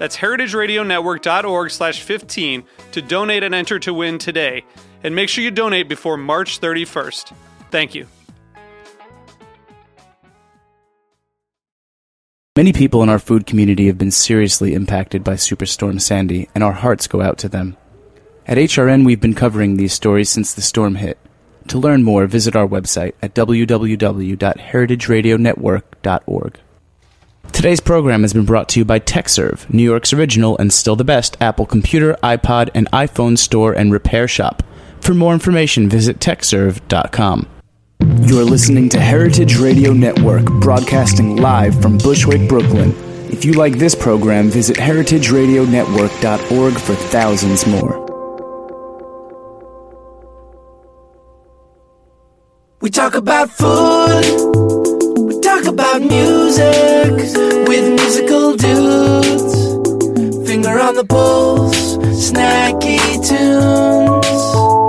That's heritageradionetwork.org slash 15 to donate and enter to win today. And make sure you donate before March 31st. Thank you. Many people in our food community have been seriously impacted by Superstorm Sandy, and our hearts go out to them. At HRN, we've been covering these stories since the storm hit. To learn more, visit our website at www.heritageradionetwork.org. Today's program has been brought to you by Tekserve, New York's original and still the best Apple computer, iPod, and iPhone store and repair shop. For more information, visit tekserve.com. You're listening to Heritage Radio Network, broadcasting live from Bushwick, Brooklyn. If you like this program, visit heritageradionetwork.org for thousands more. We talk about food, talk about music with musical dudes. Finger on the pulse, snacky tunes.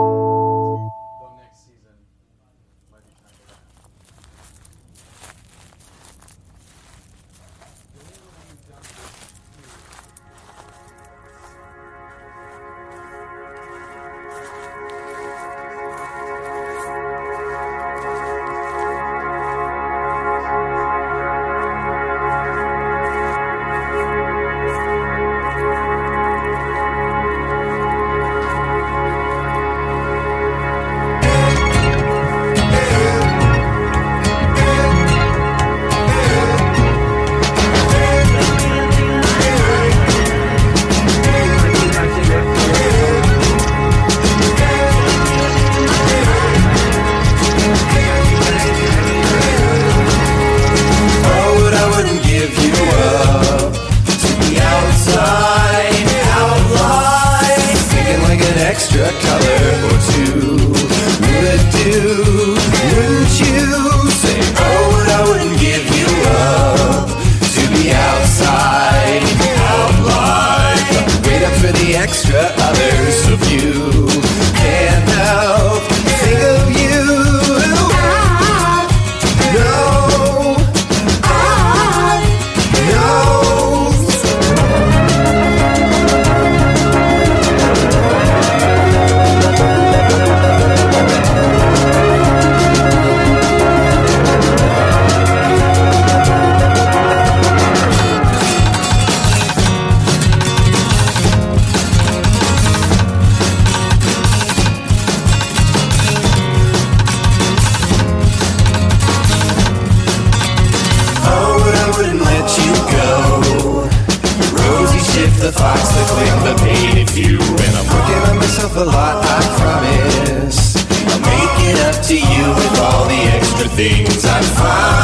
Things I find.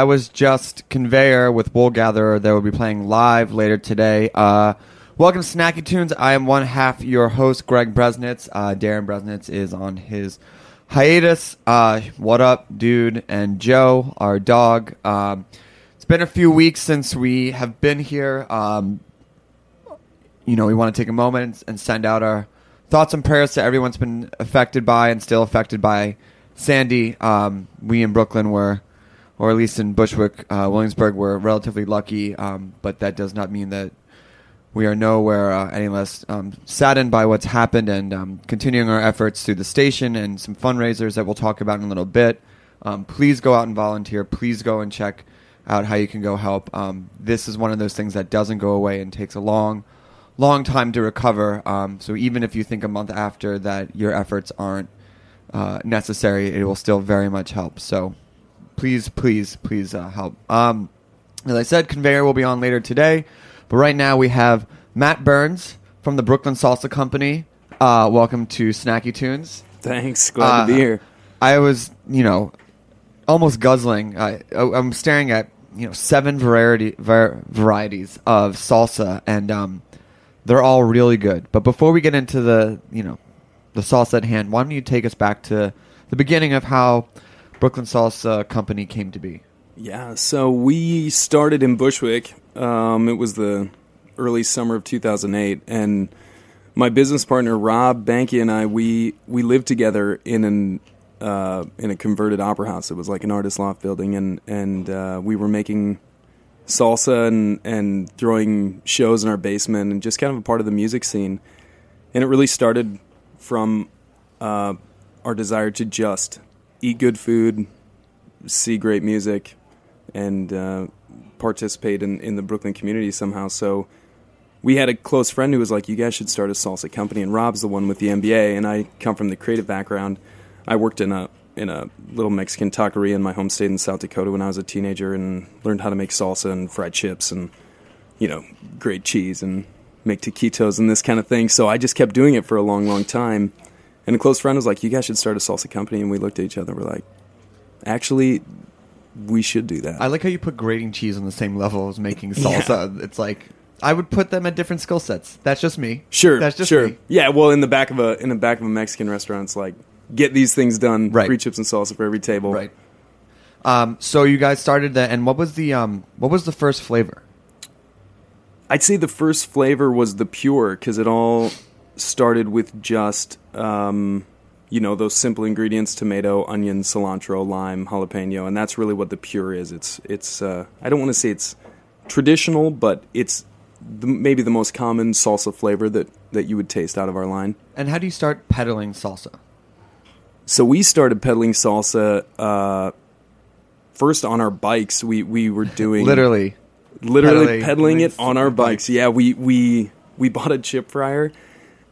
That was just Conveyor with Wool Gatherer. They will be playing live later today. Uh, welcome to Snacky Tunes. I am one half your host, Greg Bresnitz. Uh, Darin Bresnitz is on his hiatus. Uh, what up, dude? And Joe, our dog. Um, it's been a few weeks since we have been here. Um, you know, we want to take a moment and send out our thoughts and prayers to everyone's been affected by and still affected by Sandy. Um, we in Brooklyn were, or at least in Bushwick, uh, Williamsburg, were relatively lucky, um, but that does not mean that we are nowhere uh, any less um, saddened by what's happened and um, continuing our efforts through the station and some fundraisers that we'll talk about in a little bit. Um, please go out and volunteer. Please go and check out how you can go help. Um, this is one of those things that doesn't go away and takes a long, long time to recover. Um, so even if you think a month after that your efforts aren't uh, necessary, it will still very much help. So please, please, please uh, help. Um, as I said, Conveyor will be on later today, but right now we have Matt Burns from the Brooklyn Salsa Company. Uh, welcome to Snacky Tunes. Thanks. Glad Uh, to be here. I was, you know, almost guzzling. I, I- I'm staring at you know seven variety var- varieties of salsa, and um, they're all really good. But before we get into the you know the salsa at hand, why don't you take us back to the beginning of how Brooklyn Salsa Company came to be? Yeah. So we started in Bushwick. Um, it was the early summer of 2008, and my business partner Rob Banky and I we we lived together in an uh, in a converted opera house. It was like an artist loft building, and and uh, we were making salsa and and throwing shows in our basement, and just kind of a part of the music scene. And it really started from uh, our desire to just eat good food, see great music, and uh, participate in, in the Brooklyn community somehow. So we had a close friend who was like, "You guys should start a salsa company." And Rob's the one with the MBA, and I come from the creative background. I worked in a in a little Mexican taqueria in my home state in South Dakota when I was a teenager, and learned how to make salsa and fried chips and you know great cheese and make taquitos and this kind of thing. So I just kept doing it for a long, long time. And a close friend was like, "You guys should start a salsa company." And we looked at each other. We're like, "Actually, we should do that." I like how you put grating cheese on the same level as making salsa. It's like I would put them at different skill sets. That's just me. Sure, that's just sure. me. Yeah, well, in the back of a in the back of a Mexican restaurant, it's like get these things done. Right. Free chips and salsa for every table. Right. Um, so you guys started that, and what was the um, what was the first flavor? I'd say the first flavor was the pure because it all started with just um, you know those simple ingredients: tomato, onion, cilantro, lime, jalapeno, and that's really what the pure is. It's it's uh, I don't want to say it's traditional, but it's the, maybe the most common salsa flavor that that you would taste out of our line. And how do you start peddling salsa? So we started peddling salsa uh, first on our bikes. We we were doing Literally, literally peddling, pedaling it on our bikes. Yeah, we we we bought a chip fryer,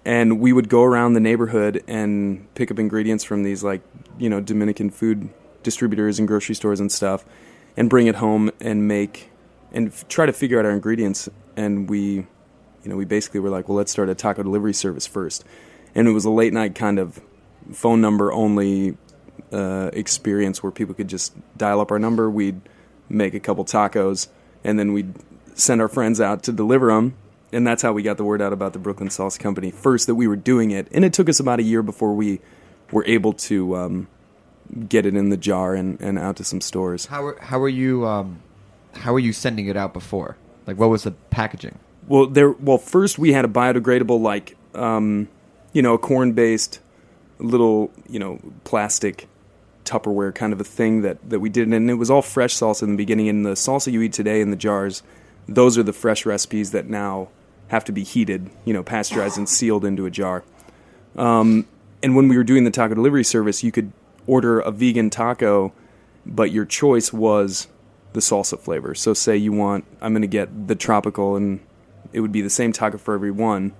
and we would go around the neighborhood and pick up ingredients from these like you know Dominican food distributors and grocery stores and stuff, and bring it home and make and f- try to figure out our ingredients. And we, you know, we basically were like, well, let's start a taco delivery service first, and it was a late night kind of phone number only uh, experience where people could just dial up our number. We'd make a couple tacos, and then we'd send our friends out to deliver them. And that's how we got the word out about the Brooklyn Salsa Company first that we were doing it. And it took us about a year before we were able to um, get it in the jar and, and out to some stores. how were how were you um, how were you sending it out before? Like, what was the packaging? Well, there. Well, first we had a biodegradable, like um, you know, a corn-based little, you know, plastic Tupperware kind of a thing that that we did, and it was all fresh salsa in the beginning. And the salsa you eat today in the jars, those are the fresh recipes that now have to be heated, you know, pasteurized and sealed into a jar. Um, and when we were doing the taco delivery service, you could order a vegan taco, but your choice was the salsa flavor. So say you want, I'm going to get the tropical, and it would be the same taco for every one,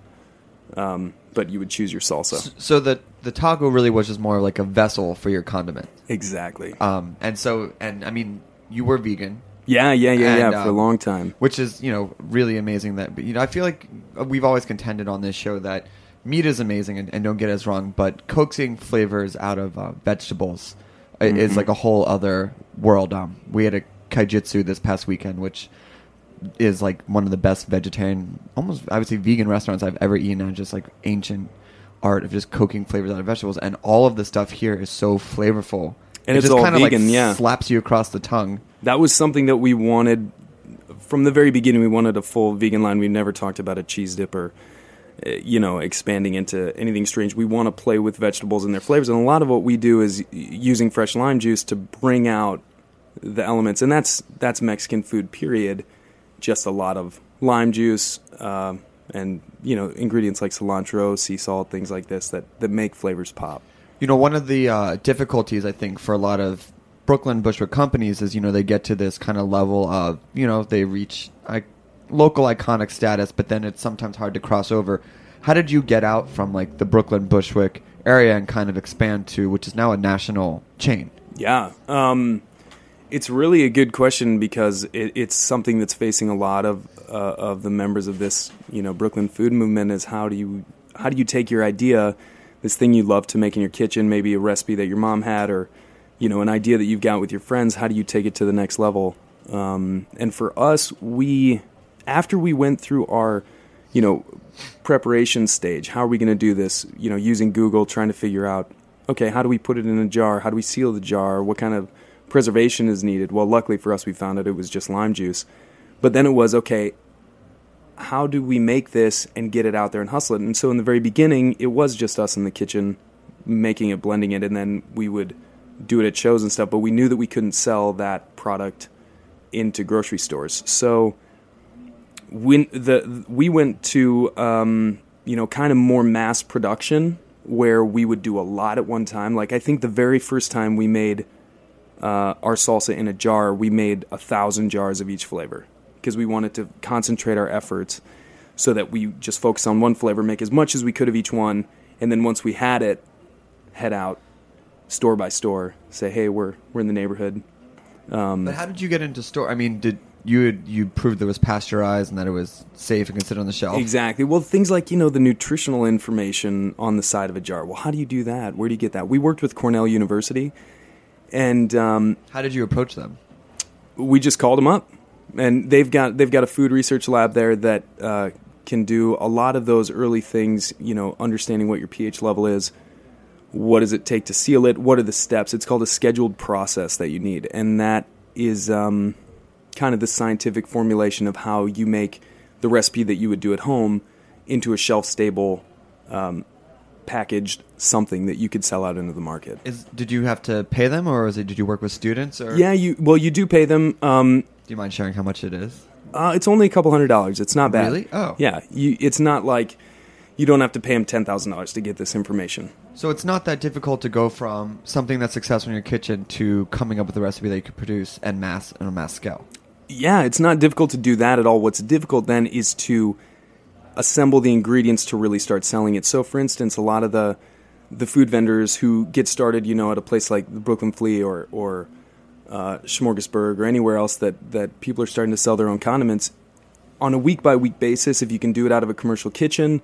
um, but you would choose your salsa. So the the taco really was just more like a vessel for your condiment. Exactly. Um, and so and I mean, you were vegan, yeah, yeah, yeah, and, yeah. For a um, long time. which is you know really amazing. That but, you know I feel like we've always contended on this show that meat is amazing, and, and don't get us wrong, but coaxing flavors out of uh, vegetables i- is like a whole other world. Um, we had a Kajitsu this past weekend, which is like one of the best vegetarian, almost I would say vegan restaurants I've ever eaten. And just like ancient art of just cooking flavors out of vegetables, and all of the stuff here is so flavorful. And it it's just all kind of vegan, like yeah. slaps you across the tongue. that was something that we wanted from the very beginning. We wanted a full vegan line. We never talked about a cheese dip or, uh, you know, expanding into anything strange. We want to play with vegetables and their flavors, and a lot of what we do is using fresh lime juice to bring out the elements, and that's that's Mexican food. Period. Just a lot of lime juice. Uh, and you know ingredients like cilantro, sea salt, things like this that, that make flavors pop. You know, one of the uh, difficulties I think for a lot of Brooklyn Bushwick companies is you know they get to this kind of level of you know they reach I, local iconic status, but then it's sometimes hard to cross over. How did you get out from like the Brooklyn Bushwick area and kind of expand to which is now a national chain? Yeah, um, it's really a good question because it, it's something that's facing a lot of uh, of the members of this, you know, Brooklyn food movement. Is how do you how do you take your idea, this thing you love to make in your kitchen, maybe a recipe that your mom had, or you know, an idea that you've got with your friends. How do you take it to the next level? Um, and for us, we after we went through our, you know, preparation stage, how are we going to do this? You know, using Google, trying to figure out, okay, how do we put it in a jar? How do we seal the jar? What kind of preservation is needed? Well, luckily for us, we found out it was just lime juice. But then it was, okay, how do we make this and get it out there and hustle it? And so in the very beginning, it was just us in the kitchen making it, blending it, and then we would do it at shows and stuff. But we knew that we couldn't sell that product into grocery stores. So when the we went to um, you know kind of more mass production where we would do a lot at one time. Like I think the very first time we made uh, our salsa in a jar, we made a thousand jars of each flavor because we wanted to concentrate our efforts so that we just focus on one flavor, make as much as we could of each one, and then once we had it, head out store by store, say, hey, we're we're in the neighborhood. But how did you get into store? I mean, did you had, you proved that it was pasteurized and that it was safe and sit on the shelf? Exactly. Well, things like, you know, the nutritional information on the side of a jar. Well, how do you do that? Where do you get that? We worked with Cornell University, and um, How did you approach them? we just called them up, and they've got they've got a food research lab there that uh, can do a lot of those early things. You know, understanding what your pH level is, what does it take to seal it, what are the steps. It's called a scheduled process that you need, and that is um, kind of the scientific formulation of how you make the recipe that you would do at home into a shelf stable. Um, packaged something that you could sell out into the market. Is did you have to pay them, or was it? Did you work with students? Or Yeah, you well, you do pay them. Um, Do you mind sharing how much it is? Uh, it's only a couple hundred dollars. It's not bad. Really? Oh. Yeah. You, it's not like you don't have to pay them ten thousand dollars to get this information. So it's not that difficult to go from something that's successful in your kitchen to coming up with a recipe that you could produce and mass on a mass scale. Yeah, it's not difficult to do that at all. What's difficult then is to assemble the ingredients to really start selling it. So, for instance, a lot of the the food vendors who get started, you know, at a place like the Brooklyn Flea or or uh, or anywhere else that that people are starting to sell their own condiments on a week by week basis. If you can do it out of a commercial kitchen,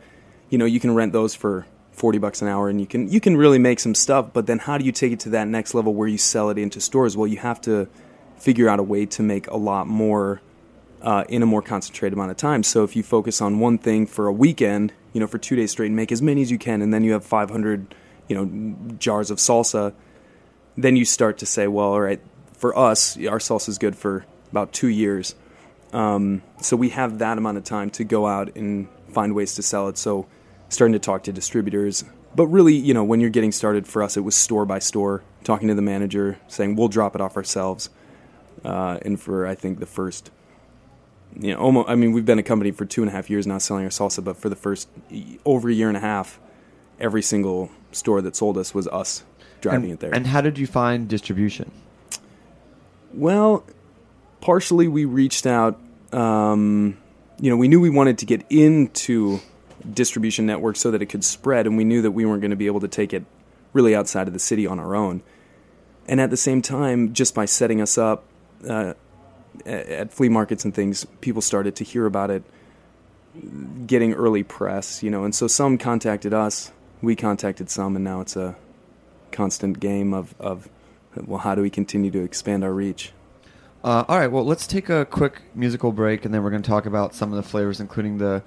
you know, you can rent those for forty bucks an hour, and you can you can really make some stuff. But then, how do you take it to that next level where you sell it into stores? Well, you have to figure out a way to make a lot more uh, in a more concentrated amount of time. So if you focus on one thing for a weekend, you know, for two days straight, and make as many as you can, and then you have 500, you know, jars of salsa, then you start to say, well, all right, for us, our salsa is good for about two years. Um, so we have that amount of time to go out and find ways to sell it. So starting to talk to distributors. But really, you know, when you're getting started, for us, it was store by store, talking to the manager, saying we'll drop it off ourselves. Uh, and for I think the first you know, almost. I mean, we've been a company for two and a half years now selling our salsa, but for the first over a year and a half, every single store that sold us was us driving and, it there. And how did you find distribution? well, partially we reached out. Um, you know, we knew we wanted to get into distribution networks so that it could spread, and we knew that we weren't going to be able to take it really outside of the city on our own. And at the same time, just by setting us up uh, at flea markets and things, people started to hear about it, getting early press, you know. And so some contacted us, we contacted some, and now it's a constant game of, of well, how do we continue to expand our reach? Uh, all right, well, let's take a quick musical break, and then we're going to talk about some of the flavors, including the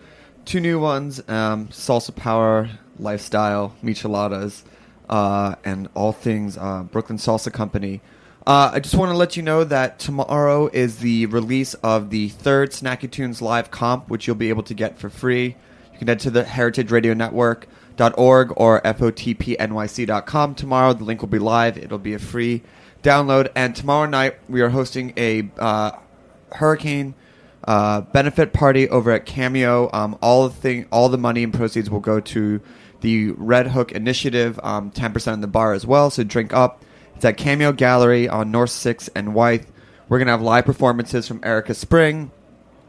two new ones um, Salsa Power, Lifestyle, Micheladas, uh, and all things uh, Brooklyn Salsa Company. Uh, I just want to let you know that tomorrow is the release of the third Snacky Tunes live comp, which you'll be able to get for free. You can head to the Heritage Radio Network.org or FOTPNYC.com tomorrow. The link will be live. It'll be a free download. And tomorrow night, we are hosting a uh, hurricane uh, benefit party over at Cameo. Um, all the thing, all the money and proceeds will go to the Red Hook Initiative. Um, Ten percent in the bar as well. So drink up. It's at Cameo Gallery on North Sixth and Wythe. We're gonna have live performances from Erika Spring,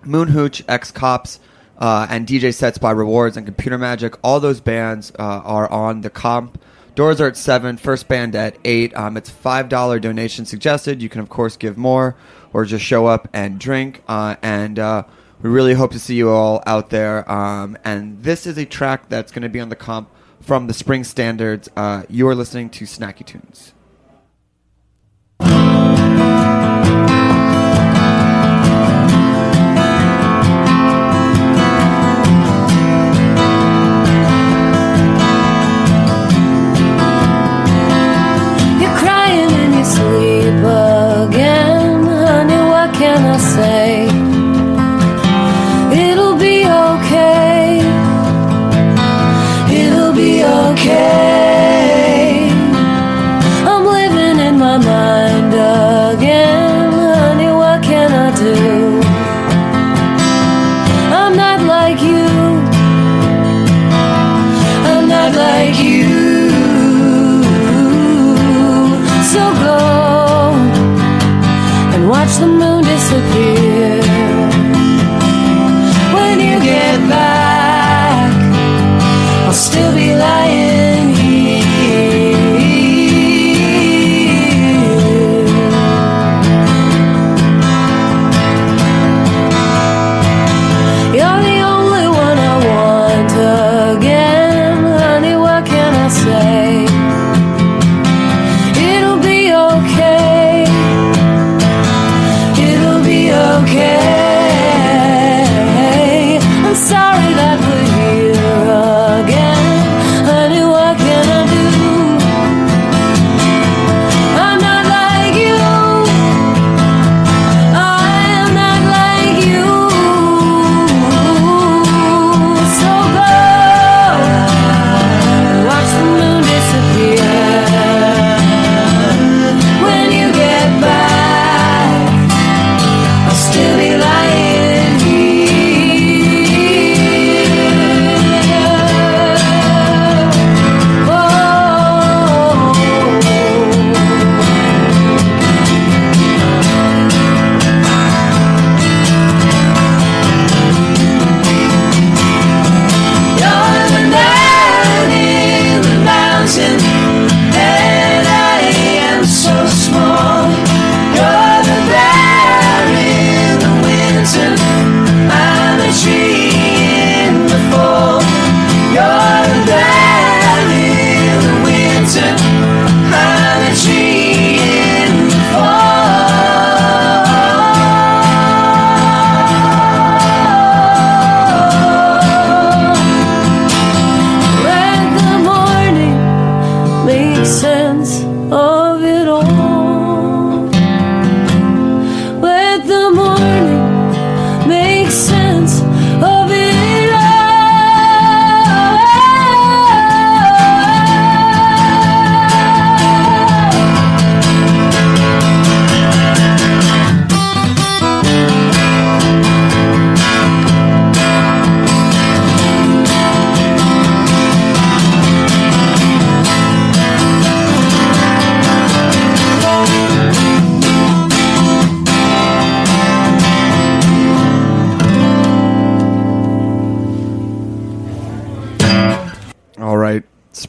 Moon Hooch, Ex Cops, uh, and DJ sets by Rewards and Computer Magic. All those bands uh, are on the comp. Doors are at seven. First band at eight. Um, it's five dollar donation suggested. You can of course give more or just show up and drink. Uh, and uh, we really hope to see you all out there. Um, and this is a track that's going to be on the comp from the Spring Standards. Uh, you are listening to Snacky Tunes. What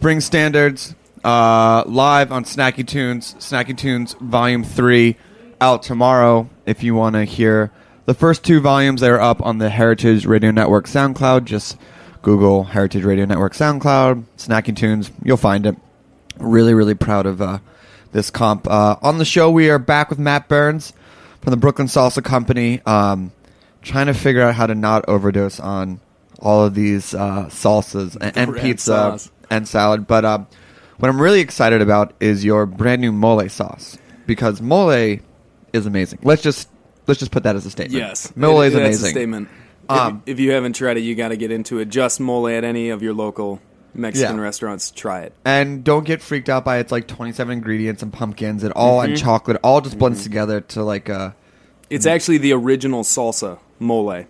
Spring Standards, uh, live on Snacky Tunes, Snacky Tunes Volume 3, out tomorrow. If you want to hear the first two volumes, they're up on the Heritage Radio Network SoundCloud. Just Google Heritage Radio Network SoundCloud, Snacky Tunes. You'll find it. Really, really proud of uh, this comp. Uh, on the show, we are back with Matt Burns from the Brooklyn Salsa Company, um, trying to figure out how to not overdose on all of these uh, salsas and, and pizza sauce. And salad. But um, what I'm really excited about is your brand new mole sauce because mole is amazing. Let's just let's just put that as a statement. Yes, mole It- is amazing. a statement. Um, if, if you haven't tried it, you got to get into it. Just mole at any of your local Mexican Yeah. restaurants. Try it. And don't get freaked out by it's like 27 ingredients and pumpkins and all Mm-hmm. and chocolate all just blends together to like uh It's actually the original salsa mole.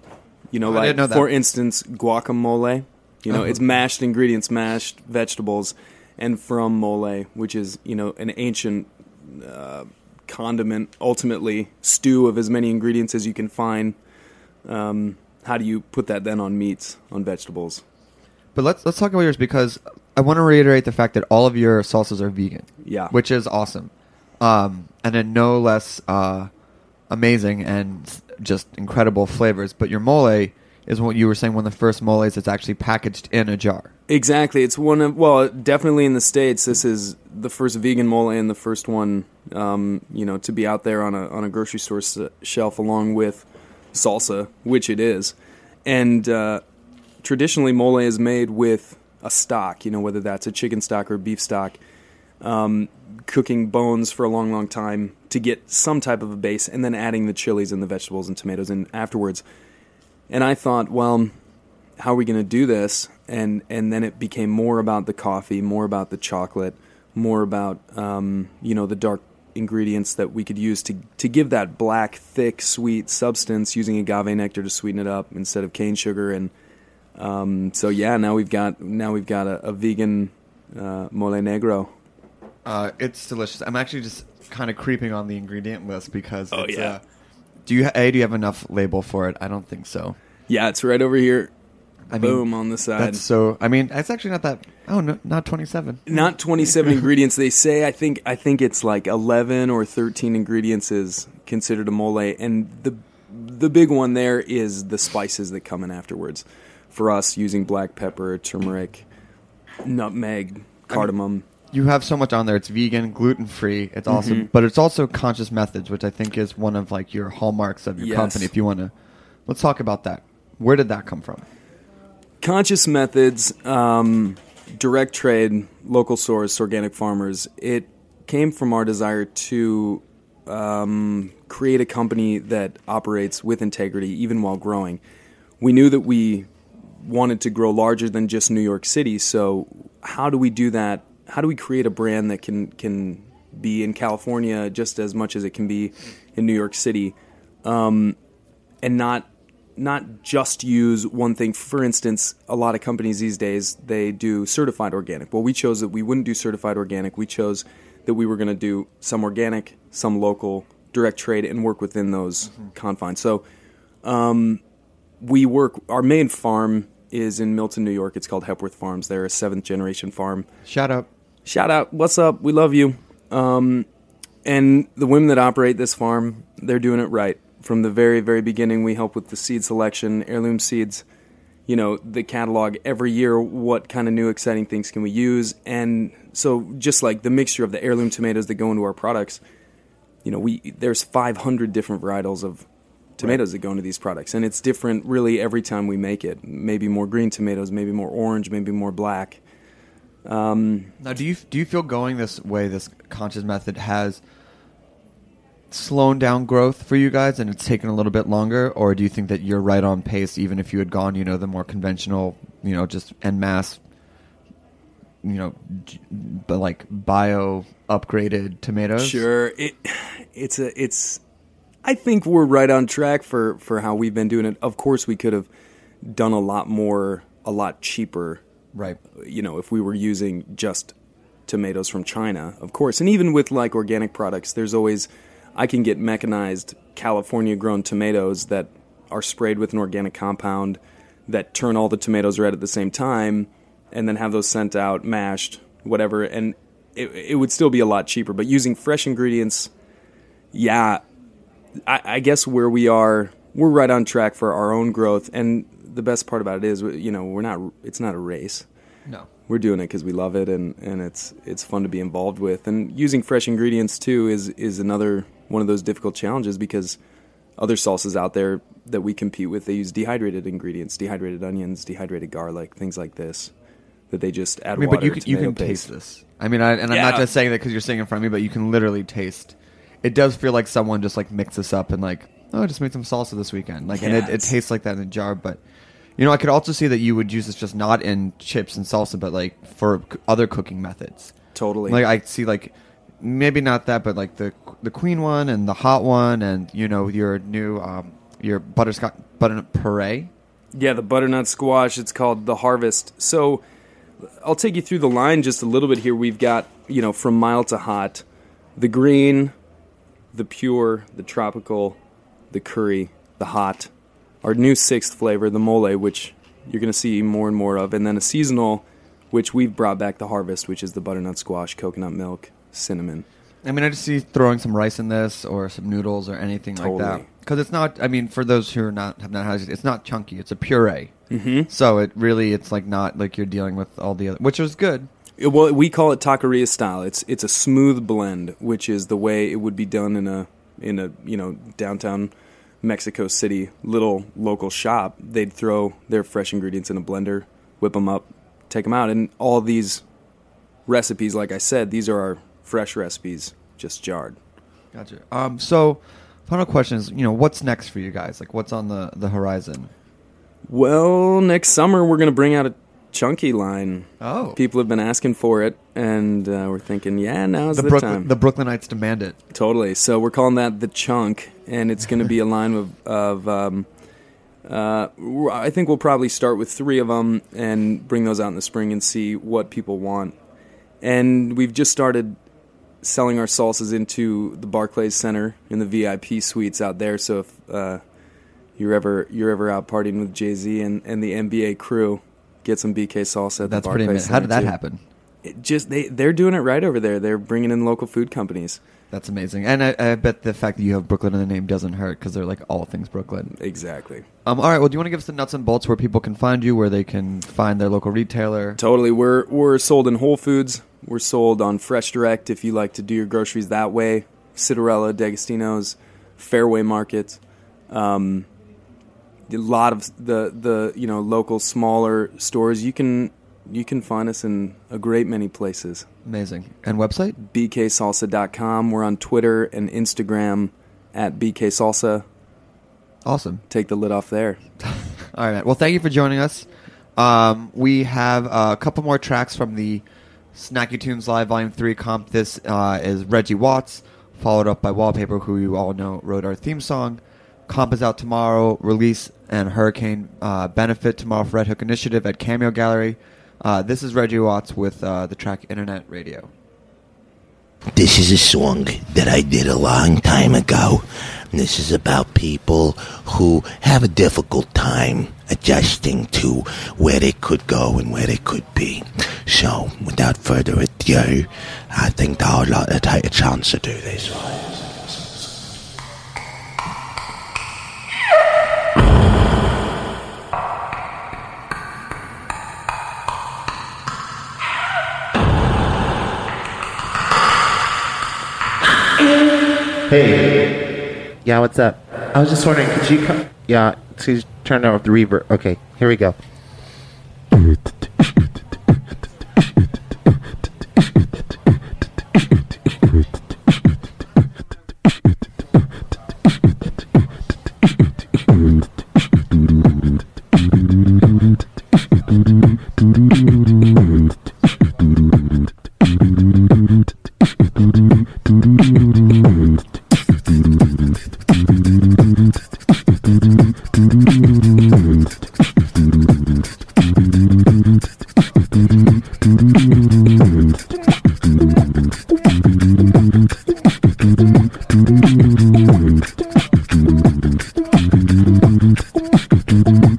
You know, Oh, I like didn't know that. for instance, guacamole. You know, Oh. it's mashed ingredients, mashed vegetables, and from mole, which is you know an ancient uh, condiment, ultimately stew of as many ingredients as you can find. Um, how do you put that then on meats, on vegetables? But let's let's talk about yours because I want to reiterate the fact that all of your salsas are vegan. Yeah. Which is awesome. Um and then no less uh amazing and just incredible flavors, but your mole is what you were saying one of the first moles that's actually packaged in a jar. Exactly. It's one of well, definitely in the states. This is the first vegan mole and the first one, um, you know, to be out there on a on a grocery store s- shelf along with salsa, which it is. And uh, traditionally, mole is made with a stock. You know, whether that's a chicken stock or beef stock. Um, cooking bones for a long, long time to get some type of a base, and then adding the chilies and the vegetables and tomatoes in afterwards. And I thought, well, how are we going to do this? And and then it became more about the coffee, more about the chocolate, more about um, you know the dark ingredients that we could use to to give that black, thick, sweet substance using agave nectar to sweeten it up instead of cane sugar. And um, so yeah, now we've got now we've got a, a vegan uh, mole negro. Uh it's delicious. I'm actually just kind of creeping on the ingredient list because Oh, it's, yeah. uh, do you A do you have enough label for it? I don't think so. Yeah, it's right over here. I mean, Boom on the side. That's so. I mean, it's actually not that. Oh no, not twenty seven. not 27 ingredients they say i think i think it's like 11 or 13 ingredients is considered a mole and the the big one there is the spices that come in afterwards for us using black pepper turmeric nutmeg cardamom You have so much on there. It's vegan, gluten free. It's awesome, Mm-hmm. but it's also conscious methods, which I think is one of like your hallmarks of your Yes. company. If you want to, let's talk about that. Where did that come from? conscious methods um, direct trade local source organic farmers it came from our desire to um, create a company that operates with integrity even while growing we knew that we wanted to grow larger than just new york city so how do we do that how do we create a brand that can can be in california just as much as it can be in new york city um, and not not just use one thing. For instance, a lot of companies these days they do certified organic. Well, we chose that we wouldn't do certified organic. We chose that we were going to do some organic, some local, direct trade, and work within those confines. So, um, we work. Our main farm is in Milton, New York. It's called Hepworth Farms. They're a seventh generation farm Shout out. Shout out. What's up? We love you. Um, and the women that operate this farm they're doing it right. From the very very beginning we help with the seed selection heirloom seeds you know the catalog every year what kind of new exciting things can we use. And so just like the mixture of the heirloom tomatoes that go into our products you know we there's 500 different varietals of tomatoes that go into these products. And it's different really every time we make it. Maybe more green tomatoes maybe more orange maybe more black Um, now, do you do you feel going this way, this conscious method has slowed down growth for you guys, and it's taken a little bit longer, or do you think that you're right on pace, even if you had gone, you know, the more conventional, you know, just en masse, you know, but like bio upgraded tomatoes? Sure, it it's a it's. I think we're right on track for for how we've been doing it. Of course, we could have done a lot more, a lot cheaper. Right. You know, if we were using just tomatoes from China, of course, and even with like organic products, there's always I can get mechanized California grown tomatoes that are sprayed with an organic compound that turn all the tomatoes red at the same time, and then have those sent out mashed, whatever, and it, it would still be a lot cheaper. But using fresh ingredients, yeah, I, I guess where we are, we're right on track for our own growth. And the best part about it is, you know, we're not. It's not a race. No. we're doing it because we love it and, and it's it's fun to be involved with. And using fresh ingredients too is is another one of those difficult challenges because other salsas out there that we compete with they use dehydrated ingredients, dehydrated onions, dehydrated garlic, things like this that they just add I mean, water. but you can, you can paste. taste this. I mean, I, and I'm not just saying that because you're sitting in front of me, but you can literally taste. It does feel like someone just like mixed this up and like, oh, I just made some salsa this weekend. Like, and it, it tastes like that in a jar. But you know, I could also see that you would use this just not in chips and salsa, but like for c- other cooking methods. Totally. Like I see like maybe not that, but like the the queen one and the hot one, and you know your new um, your butterscotch butternut puree. Yeah, the butternut squash. It's called the Harvest. So I'll take you through the line just a little bit here. We've got, you know, from mild to hot, the green, the pure, the tropical, the curry, the hot, our new sixth flavor, the mole, which you're going to see more and more of, and then a seasonal, which we've brought back the harvest, which is the butternut squash, coconut milk, cinnamon. I mean, I just see throwing some rice in this or some noodles or anything like that. Because it's not. I mean, for those who are not have not had it, it's not chunky. It's a puree. Mm-hmm. So it really, it's like not like you're dealing with all the other, which is good. It- well, we call it taqueria style. It's it's a smooth blend, which is the way it would be done in a in a you know downtown Mexico City little local shop. They'd throw their fresh ingredients in a blender, whip them up, take them out, and all these recipes, like I said, these are our fresh recipes, just jarred. Gotcha. Um. So, final question is, you know, what's next for you guys? Like, what's on the the horizon? Well, next summer we're gonna bring out a chunky line. Oh. People have been asking for it, and uh, we're thinking, yeah, now's The the, Brooklyn time. the Brooklynites demand it. Totally. So we're calling that the chunk, and it's going to be a line of, of um, uh, I think we'll probably start with three of them and bring those out in the spring and see what people want. And we've just started selling our salsas into the Barclays Center in the VIP suites out there. So if uh, you're ever you're ever out partying with Jay Z and, and the NBA crew, get some BK salsa. At That's the pretty. Barclays amazing. How did that too. happen? It just they they're doing it right over there. They're bringing in local food companies. That's amazing. And I, I bet the fact that you have Brooklyn in the name doesn't hurt because they're like all things Brooklyn. Exactly. Um. All right. Well, do you want to give us the nuts and bolts where people can find you, where they can find their local retailer? Totally. We're we're sold in Whole Foods. We're sold on Fresh Direct if you like to do your groceries that way. Citarella, D'Agostino's, Fairway Market. Um, a lot of the the you know local smaller stores. You can you can find us in a great many places. Amazing. And website? bksalsa.com. We're on Twitter and Instagram at bksalsa. Awesome. Take the lid off there. All right. man. Well, thank you for joining us. Um, we have uh, a couple more tracks from the Snacky Tunes Live Volume 3 comp. This uh, is Reggie Watts, followed up by Wallpaper, who you all know wrote our theme song. Comp is out tomorrow. Release and Hurricane uh, benefit tomorrow for Red Hook Initiative at Cameo Gallery. Uh, this is Reggie Watts with uh, the track Internet Radio. This is a song that I did a long time ago. This is about people who have a difficult time adjusting to where they could go and where they could be. So, without further ado, I think I'll take a chance to do this. Hey. Yeah, what's up? I was just wondering, could you come? Yeah, please turn off the reverb. Okay, here we go. Do do do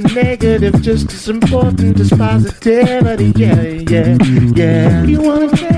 the negative just as important as positivity? Yeah, yeah, yeah. You wanna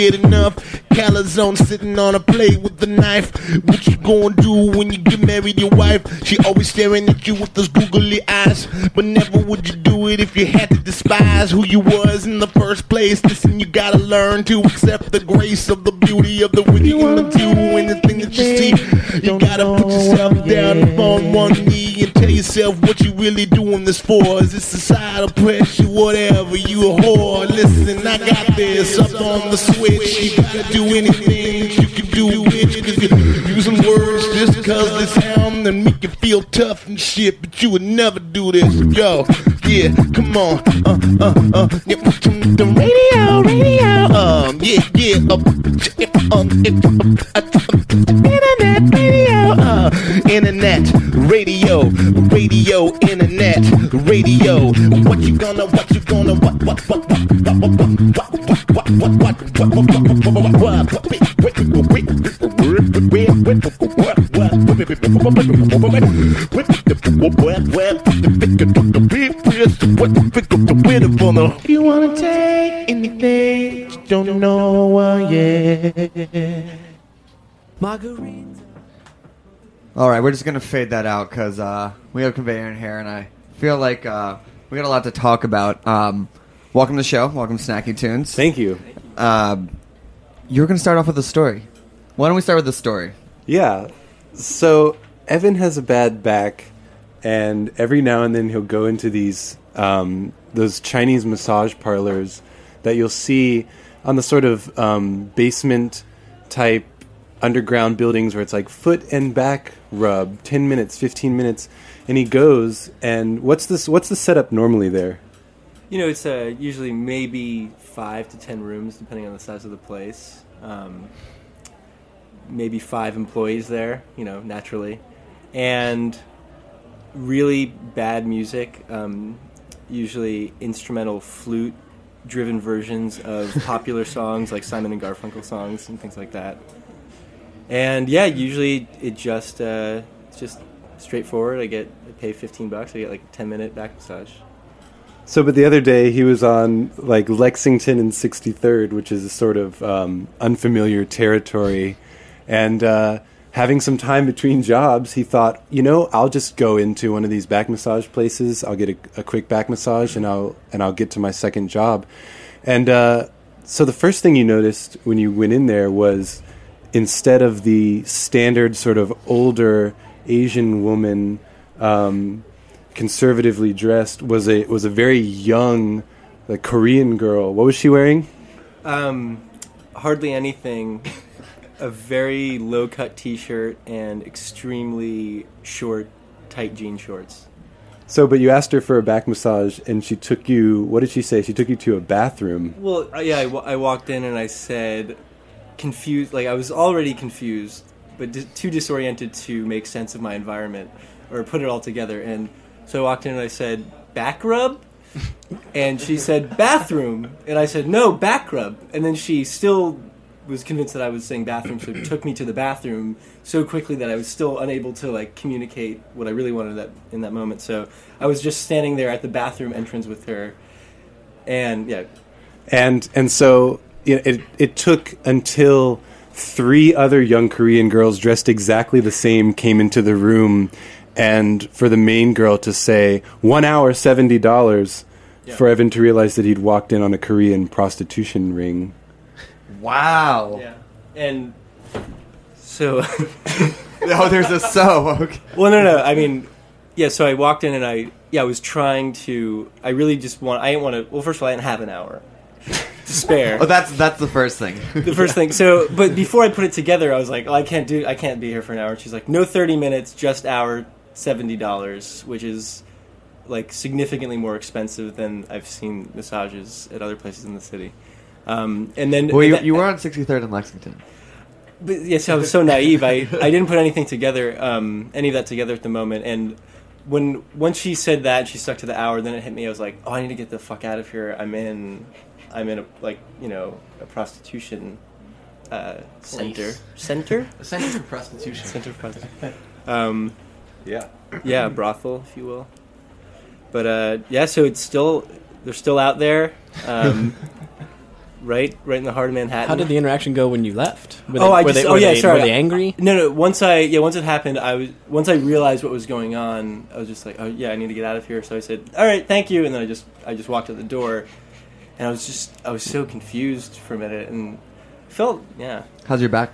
get enough. Calzone sitting on a plate with a knife. What you gonna do when you get married? Your wife, she always staring at you with those googly eyes. But never would you do it if you had to despise who you was in the first place. Listen, you gotta learn to accept the grace of the beauty of the what you wanna do anything that you see. You gotta put yourself down on one knee and tell yourself what you really doing this for. Is it societal pressure, whatever? You a whore. Listen, I got this up on the switch. You gotta do anything you can do, bitch. Cause you're using words just cause they sound and make you feel tough and shit. But you would never do this. Yo, yeah, come on. Uh, uh, uh. Yeah, the radio, radio. Um, yeah, yeah. Uh, um, internet, radio. Uh, internet, radio, radio, internet, radio. What you gonna, what you gonna, what, what, what, what, what, what, what, what, what, what, what, what, what, you wanna take anything, you don't know, uh, yeah. All right, we're just gonna fade that out because uh, we have conveyor in here, and I feel like uh, we got a lot to talk about. Um, welcome to the show. Welcome to Snacky Tunes. Thank you. Um, you're gonna start off with a story. Why don't we start with the story? Yeah. So Evan has a bad back, and every now and then he'll go into these um, those Chinese massage parlors that you'll see on the sort of um, basement type underground buildings where it's like foot and back rub, ten minutes, fifteen minutes, and he goes and what's this? What's the setup normally there? You know, it's uh, usually maybe five to ten rooms, depending on the size of the place. Um, maybe five employees there, you know, naturally, and really bad music. Um, usually instrumental flute driven versions of popular songs like Simon and Garfunkel songs and things like that. And yeah, usually it just uh, it's just straightforward. I get I pay fifteen bucks. I get like a ten minute back massage. So, but the other day he was on like Lexington and 63rd, which is a sort of um, unfamiliar territory, and uh, having some time between jobs, he thought, you know, I'll just go into one of these back massage places. I'll get a, a quick back massage, and I'll and I'll get to my second job. And uh, so, the first thing you noticed when you went in there was instead of the standard sort of older Asian woman um, conservatively dressed, was a was a very young, like Korean girl. What was she wearing? Um, hardly anything. A very low cut t shirt and extremely short, tight jean shorts. So, but you asked her for a back massage, and she took you. What did she say? She took you to a bathroom. Well, uh, yeah, I, walked in and I said, confused. Like I was already confused, but di- too disoriented to make sense of my environment or put it all together. And so I walked in and I said, "Back rub," and she said, "Bathroom," and I said, "No, back rub." And then she still was convinced that I was saying bathroom, so took me to the bathroom so quickly that I was still unable to like communicate what I really wanted that in that moment. So I was just standing there at the bathroom entrance with her, and yeah, and and so you know, it it took until three other young Korean girls dressed exactly the same came into the room, and for the main girl to say one hour seventy dollars, for Evan to realize that he'd walked in on a Korean prostitution ring. Wow. Yeah. And so. oh, there's a so. Okay. Well, no, no. I mean, yeah. So I walked in and I, yeah, I was trying to. I really just want. I didn't want to. Well, first of all, I didn't have an hour to spare. Oh, that's that's the first thing. the first thing. So, but before I put it together, I was like, oh, I can't do. I can't be here for an hour. She's like, no, thirty minutes, just hour, seventy dollars, which is like significantly more expensive than I've seen massages at other places in the city. Um, and then Well, you, that- you were on 63rd in Lexington. but yes, I was so naive. I, I didn't put anything together, um, any of that together at the moment. And when once she said that, she stuck to the hour. Then it hit me. I was like, oh, I need to get the fuck out of here. I'm in, I'm in a like you know a prostitution uh, center center A center for prostitution. center for prostitution. Um, Yeah. yeah, a brothel, if you will. But uh, yeah, so it's still they're still out there. Um, Right, right in the heart of Manhattan. How did the interaction go when you left? Were oh, they, I were just, they, oh yeah, they, sorry. Were they angry? No, no. Once I yeah, once it happened, I was once I realized what was going on. I was just like, oh yeah, I need to get out of here. So I said, all right, thank you, and then I just I just walked out the door, and I was just I was so confused for a minute and felt yeah, How's your back?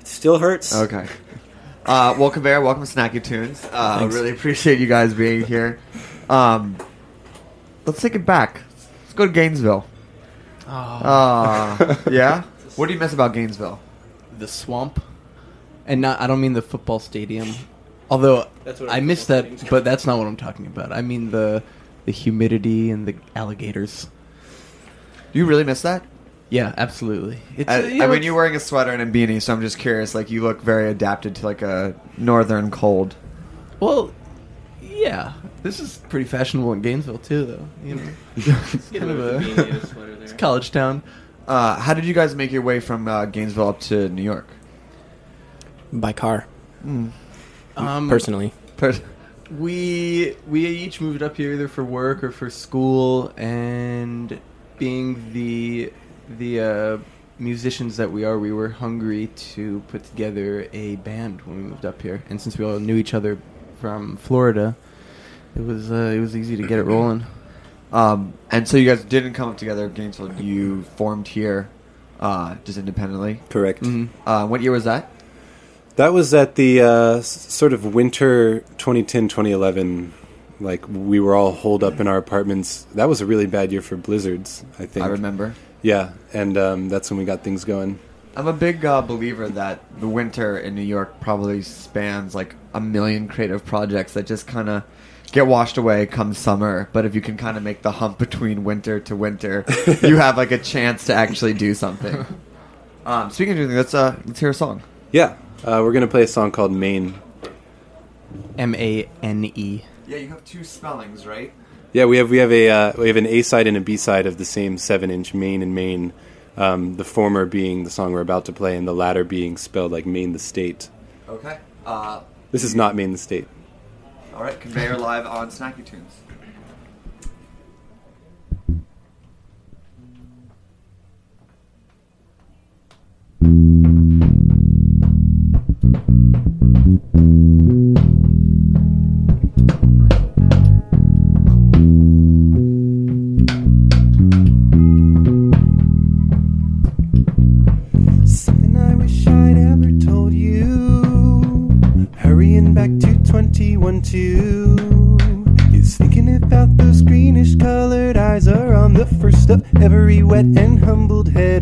it still hurts. Okay. Uh, welcome, Bear. Welcome to Snacky Tunes. Uh, Thanks. really appreciate you guys being here. Um, let's take it back. Let's go to Gainesville. Oh, Uh, yeah. What do you miss about Gainesville? the swamp, and not. I don't mean the football stadium. Although That's what I I'm- miss that, but that's not what I'm talking about. I mean the the humidity and the alligators. Do you really miss that? Yeah, absolutely. It's, I, uh, you I know, mean, it's- you're wearing a sweater and a beanie, so I'm just curious. Like, you look very adapted to like a northern cold. Well, yeah, this is pretty fashionable in Gainesville too, though. You know, it's kind of a it's a college town. Uh, how did you guys make your way from uh, Gainesville up to New York? by car. Hmm. Um, Personally, Per- we we each moved up here either for work or for school, and being the the uh, musicians that we are, we were hungry to put together a band when we moved up here. And since we all knew each other from Florida, it was uh, it was easy to get it rolling. Um, and so you guys didn't come up together in Gainesville. You formed here, uh, just independently. Correct. Mhm. Uh, what year was that? That was at the uh, sort of winter 2010 2011. Like we were all holed up in our apartments. That was a really bad year for blizzards. I think. I remember. Yeah, and um, that's when we got things going. I'm a big uh, believer that the winter in New York probably spans like a million creative projects that just kind of get washed away come summer. But if you can kind of make the hump between winter to winter, you have like a chance to actually do something. Um, speaking of doing, let's uh, let's hear a song. Yeah, uh, we're gonna play a song called Maine. M A N E. Yeah, you have two spellings, right? Yeah, we have we have a uh, we have an A side and a B side of the same seven inch Maine and Maine. Um, the former being the song we're about to play, and the latter being spelled like Maine the state. Okay. Uh, This is not Maine the state. All right, Conveyor live on Snacky Tunes. Something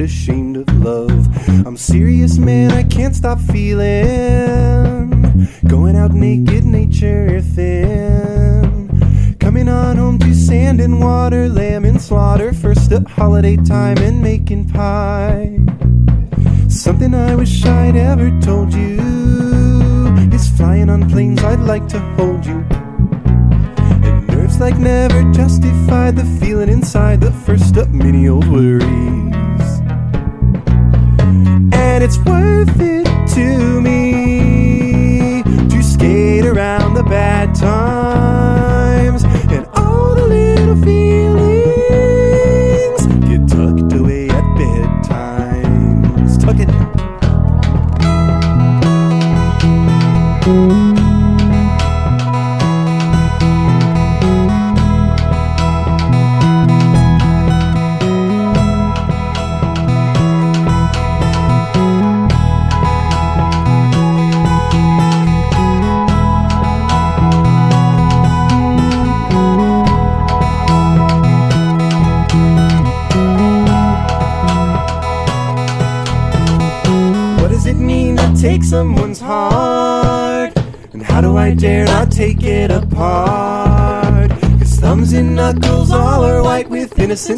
ashamed of love. I'm serious, man, I can't stop feeling. Going out naked, nature thin. Coming on home to sand and water, lamb and slaughter. First up, holiday time and making pie. Something I wish I'd ever told you is flying on planes, I'd like to hold you. Like never justify the feeling inside the first up many old It's worth it to me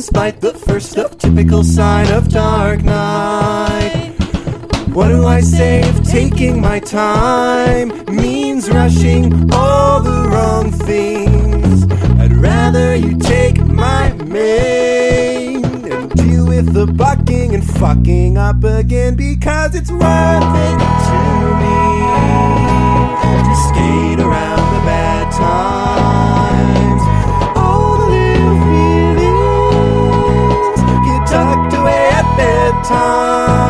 with innocent spite, the first up typical sign of dark night. What do I say if taking my time means rushing all the wrong things? I'd rather you take my mane and deal with the bucking and fucking up again because it's worth it to me to skate around the bad times. All the little tucked away at bedtime,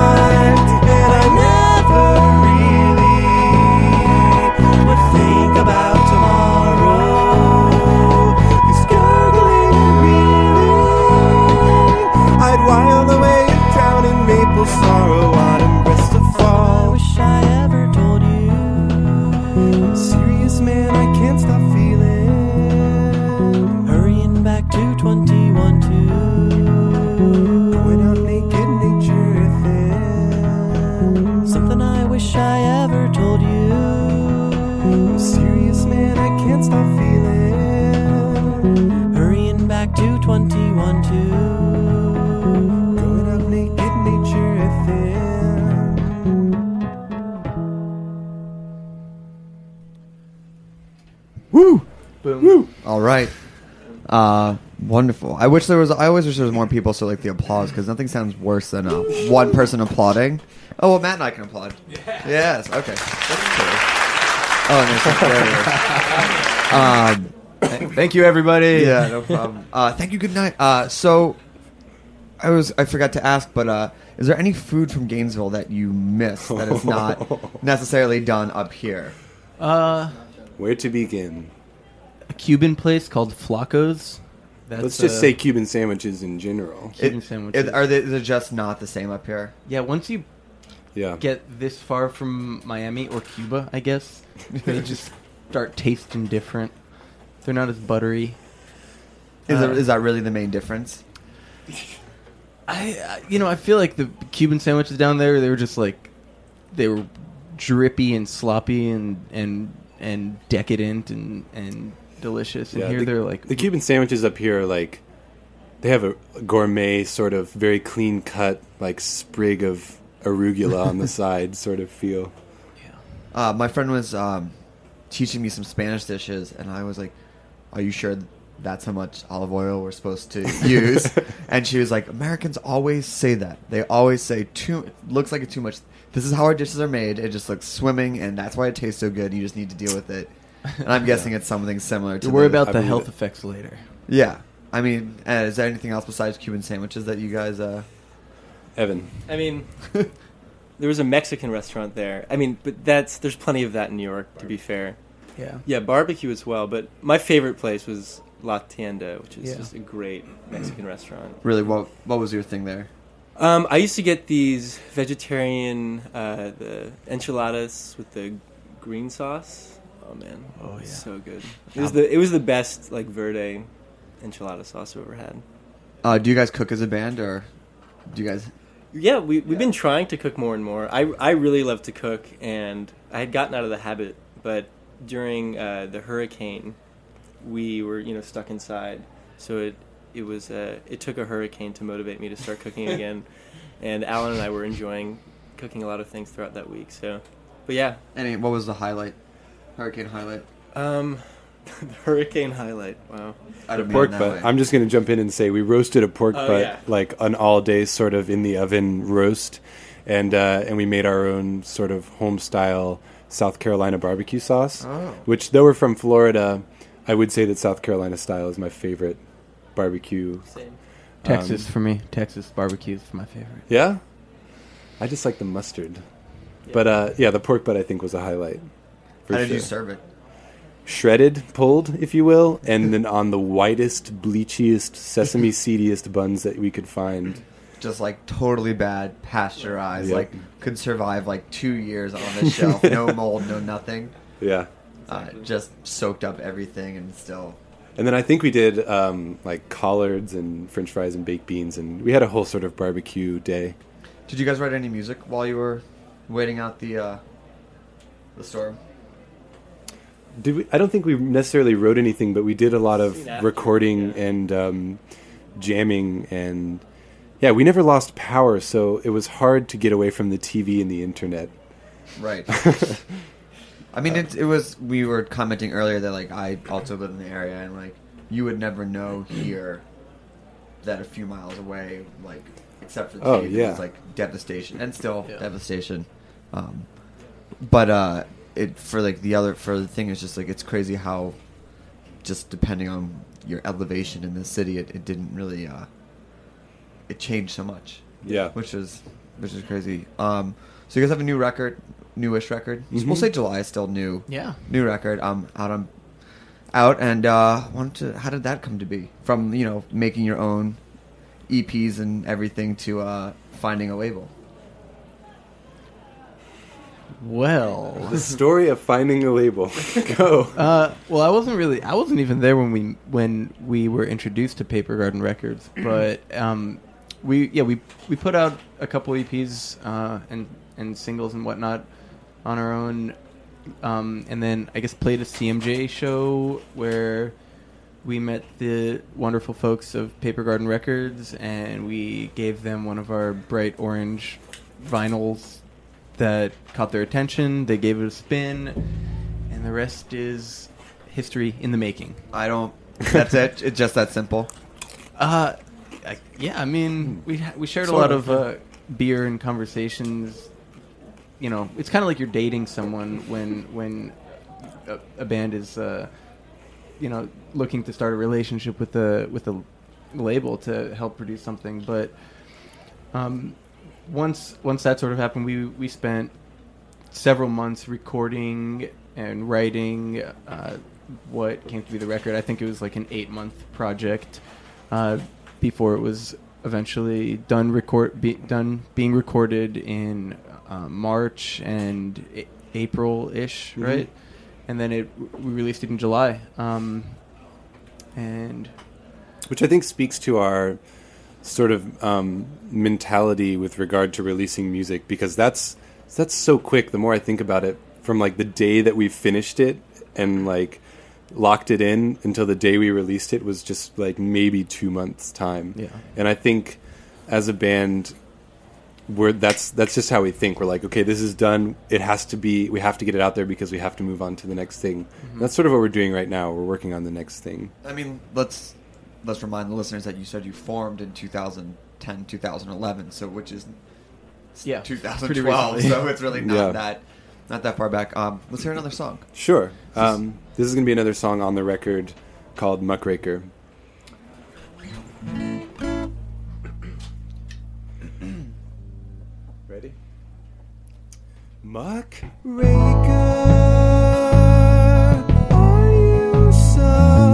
wonderful. I wish there was. I always wish there was more people so like the applause because nothing sounds worse than uh, one person applauding. Oh, well, Matt and I can applaud. Yes. Okay. That's true. Oh, and it's um, Thank you, everybody. Yeah, no problem. Uh, thank you. Good night. Uh, so, I was I forgot to ask, but uh, is there any food from Gainesville that you miss that is not necessarily done up here? Uh, Where to begin? a Cuban place called Flaco's. That's, Let's just uh, say Cuban sandwiches in general. Cuban It- sandwiches. it- are they they're just not the same up here? yeah, once you Yeah. get this far from Miami or Cuba, I guess they just start tasting different. They're not as buttery. Is, Uh, that, is that really the main difference? I, I- you know, I feel like the Cuban sandwiches down there, they were just like, they were drippy and sloppy and and and decadent and and delicious. And Yeah, here the, they're like the Cuban sandwiches up here are like they have a gourmet sort of very clean cut like sprig of arugula on the side sort of feel. Uh, my friend was um, teaching me some Spanish dishes, and I was like, "Are you sure that's how much olive oil we're supposed to use?" and she was like, "Americans always say that. They always say too. Looks like it's too much. This is how our dishes are made. It just looks swimming, and that's why it tastes so good. You just need to deal with it." And I'm guessing it's something similar to. Worry the- about I the believe health it. effects later. Yeah, I mean, uh, is there anything else besides Cuban sandwiches that you guys? Uh, Evan. I mean, there was a Mexican restaurant there. I mean, but that's there's plenty of that in New York. To be fair, Yeah. yeah, barbecue as well. But my favorite place was La Tienda, which is Yeah. just a great Mexican restaurant. really, what what was your thing there? Um, I used to get these vegetarian uh, the enchiladas with the green sauce. Oh man, Oh, yeah. so good. It was the it was the best like verde enchilada sauce I've ever had. Uh, do you guys cook as a band, or do you guys? Yeah, we we've been trying to cook more and more. I I really love to cook, and I had gotten out of the habit, but during uh, the hurricane, we were you know stuck inside, so it it was uh, it took a hurricane to motivate me to start cooking again, and Alan and I were enjoying cooking a lot of things throughout that week. So, but yeah, Any? What was the highlight? Hurricane highlight. um, the hurricane highlight. Wow, I The don't mean pork it that butt. way. I'm just going to jump in and say we roasted a pork Oh, butt yeah. like an all day sort of in the oven roast, and uh, and we made our own sort of home style South Carolina barbecue sauce. Oh. Which though we're from Florida, I would say that South Carolina style is my favorite barbecue. same. Texas Um, for me. Texas barbecue is my favorite. Yeah, I just like the mustard. But uh, yeah, the pork butt I think was a highlight. How did you serve it? Shredded, pulled, if you will, and then on the whitest, bleachiest, sesame seediest buns that we could find. Just like totally bad, pasteurized, Yep. like could survive like two years on the shelf, no mold, no nothing. Yeah. Uh, just soaked up everything and still. And then I think we did um, like collards and French fries and baked beans, and we had a whole sort of barbecue day. Did you guys write any music while you were waiting out the uh, the storm? Did we, I don't think we necessarily wrote anything, but we did a lot of recording yeah. and um, jamming, and yeah, we never lost power, so it was hard to get away from the TV and the internet. Right. I mean, it, it was. We were commenting earlier that like I also live in the area, and like you would never know here that a few miles away, like except for the Oh, TV, yeah. it's like devastation and still Yeah. devastation. Um, but uh, it for like the other for the thing is just like it's crazy how just depending on your elevation in the city, it, it didn't really uh, it changed so much Yeah. which is which is crazy. Um, so you guys have a new record, newish record. We'll Mhm. say July is still new. Yeah. new record. Um, out on out and uh, wanted to. How did that come to be? From you know making your own EPs and everything to uh, finding a label. Well, The story of finding a label. Go. Uh, well, I wasn't really. I wasn't even there when we when we were introduced to Paper Garden Records. But um, we yeah we we put out a couple EPs uh, and and singles and whatnot on our own, um, and then I guess played a CMJ show where we met the wonderful folks of Paper Garden Records, and we gave them one of our bright orange vinyls that caught their attention. They gave it a spin, and the rest is history in the making. I don't. That's it. It's just that simple. Uh, I, yeah, I mean, we ha- we shared a lot of, of uh, beer and conversations. You know, it's kind of like you're dating someone when when a, a band is, uh, you know, looking to start a relationship with a with a label to help produce something. But um, once once that sort of happened, we we spent several months recording and writing uh, what came to be the record. I think it was like an eight month project uh, before it was eventually done record be, done being recorded in uh, March and a- April ish, Mhm. right? And then it we released it in July. Um, and which I think speaks to our sort of um, mentality with regard to releasing music because that's that's so quick. The more I think about it, from like the day that we finished it and like locked it in until the day we released it was just like maybe two months time. Yeah. and I think as a band. We're, that's that's just how we think. We're like, okay, this is done. It has to be. We have to get it out there because we have to move on to the next thing. That's sort of what we're doing right now. We're working on the next thing. I mean, let's let's remind the listeners that you said you formed in 2010, 2011, so which is Yeah, 2012. So it's really not Yeah. that not that far back. Um, let's hear another song. Sure. Um, this is going to be another song on the record called Muckraker. Ready? Muckraker, Are you so,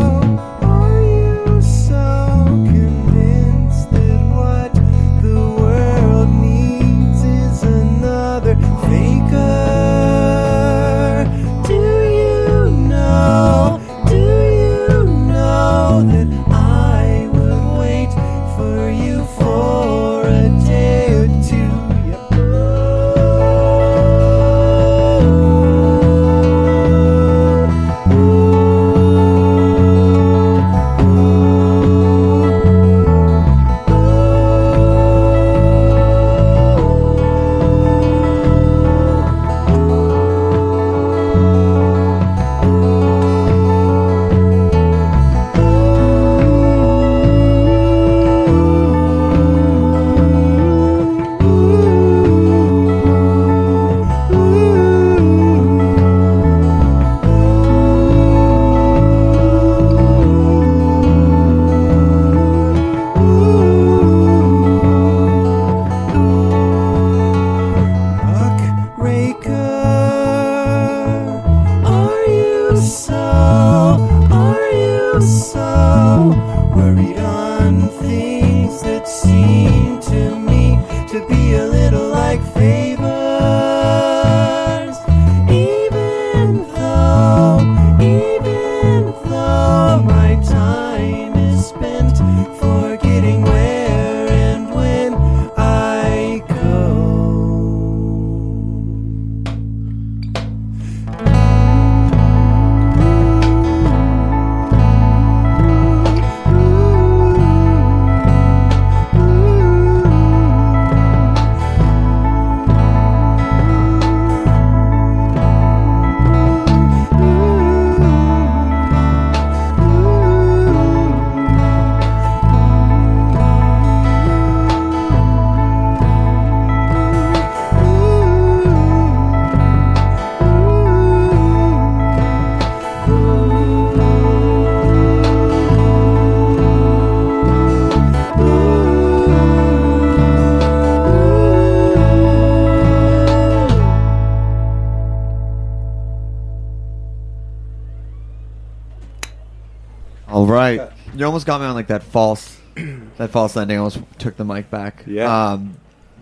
you almost got me on like that false, that false ending. I almost took the mic back. Yeah. um,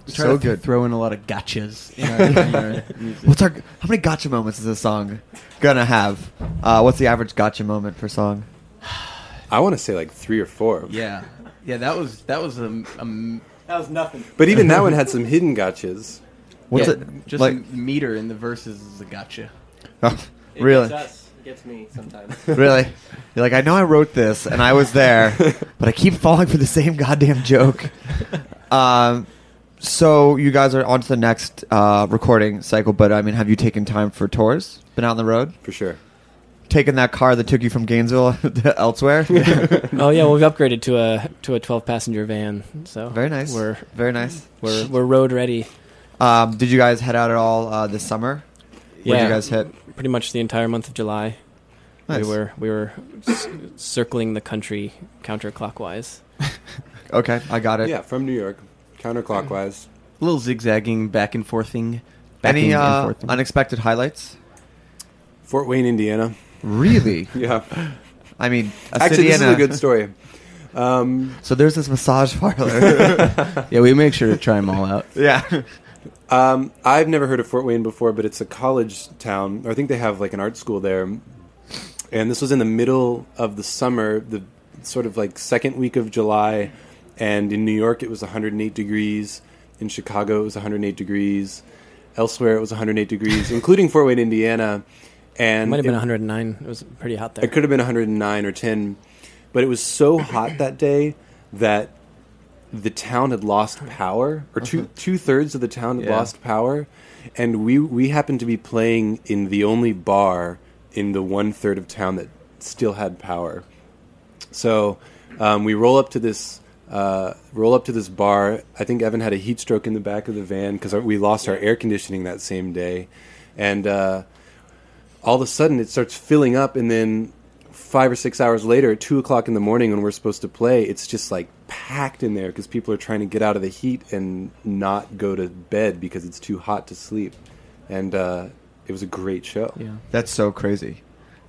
Try so to good. Throw in a lot of gotchas. In our, in our. What's our how many gotcha moments is this song gonna have? Uh, what's the average gotcha moment per song? I want to say like three or four. Yeah, yeah. That was that was a, a m- That was nothing. But even that one had some hidden gotchas. What's yeah, it Just like? a meter in the verses is a gotcha. Oh, It really? Gets us. It gets me sometimes. really? You're like, I know I wrote this and I was there, but I keep falling for the same goddamn joke. Um, so you guys are on to the next uh, recording cycle, but I mean, have you taken time for tours? Been out on the road? For sure. Taken that car that took you from Gainesville to elsewhere? Oh yeah, well, we've upgraded to a to a 12 passenger van. So Very nice. We're Very nice. we're we're road ready. Um, did you guys head out at all uh, this summer? Where did Yeah. you guys hit? Pretty much the entire month of July. Nice. We were we were c- circling the country counterclockwise. Okay, I got it. Yeah, from New York, counterclockwise. A little zigzagging, back and forthing. Backing Any and uh, forthing. unexpected highlights? Fort Wayne, Indiana. Really? Yeah. I mean, a Actually, city this is and a good story. Um, So there's this massage parlor. yeah, we make sure to try them all out. yeah. Um, I've never heard of Fort Wayne before, but it's a college town. I think they have like an art school there. And this was in the middle of the summer, the sort of like second week of July. And in New York, it was 108 degrees. In Chicago, it was 108 degrees. Elsewhere, it was 108 degrees, including Fort Wayne, Indiana. And It might have been it- 109. It was pretty hot there. it could have been 109 or 10, but it was so hot that day that the town had lost power, or two two thirds of the town had Yeah. lost power, and we we happened to be playing in the only bar in the one third of town that still had power. So um, we roll up to this. Uh, roll up to this bar. I think Evan had a heat stroke in the back of the van because we lost our air conditioning that same day, and uh, all of a sudden it starts filling up and then five or six hours later at two o'clock in the morning when we're supposed to play it's just like packed in there because people are trying to get out of the heat and not go to bed because it's too hot to sleep and uh, it was a great show Yeah. That's so crazy.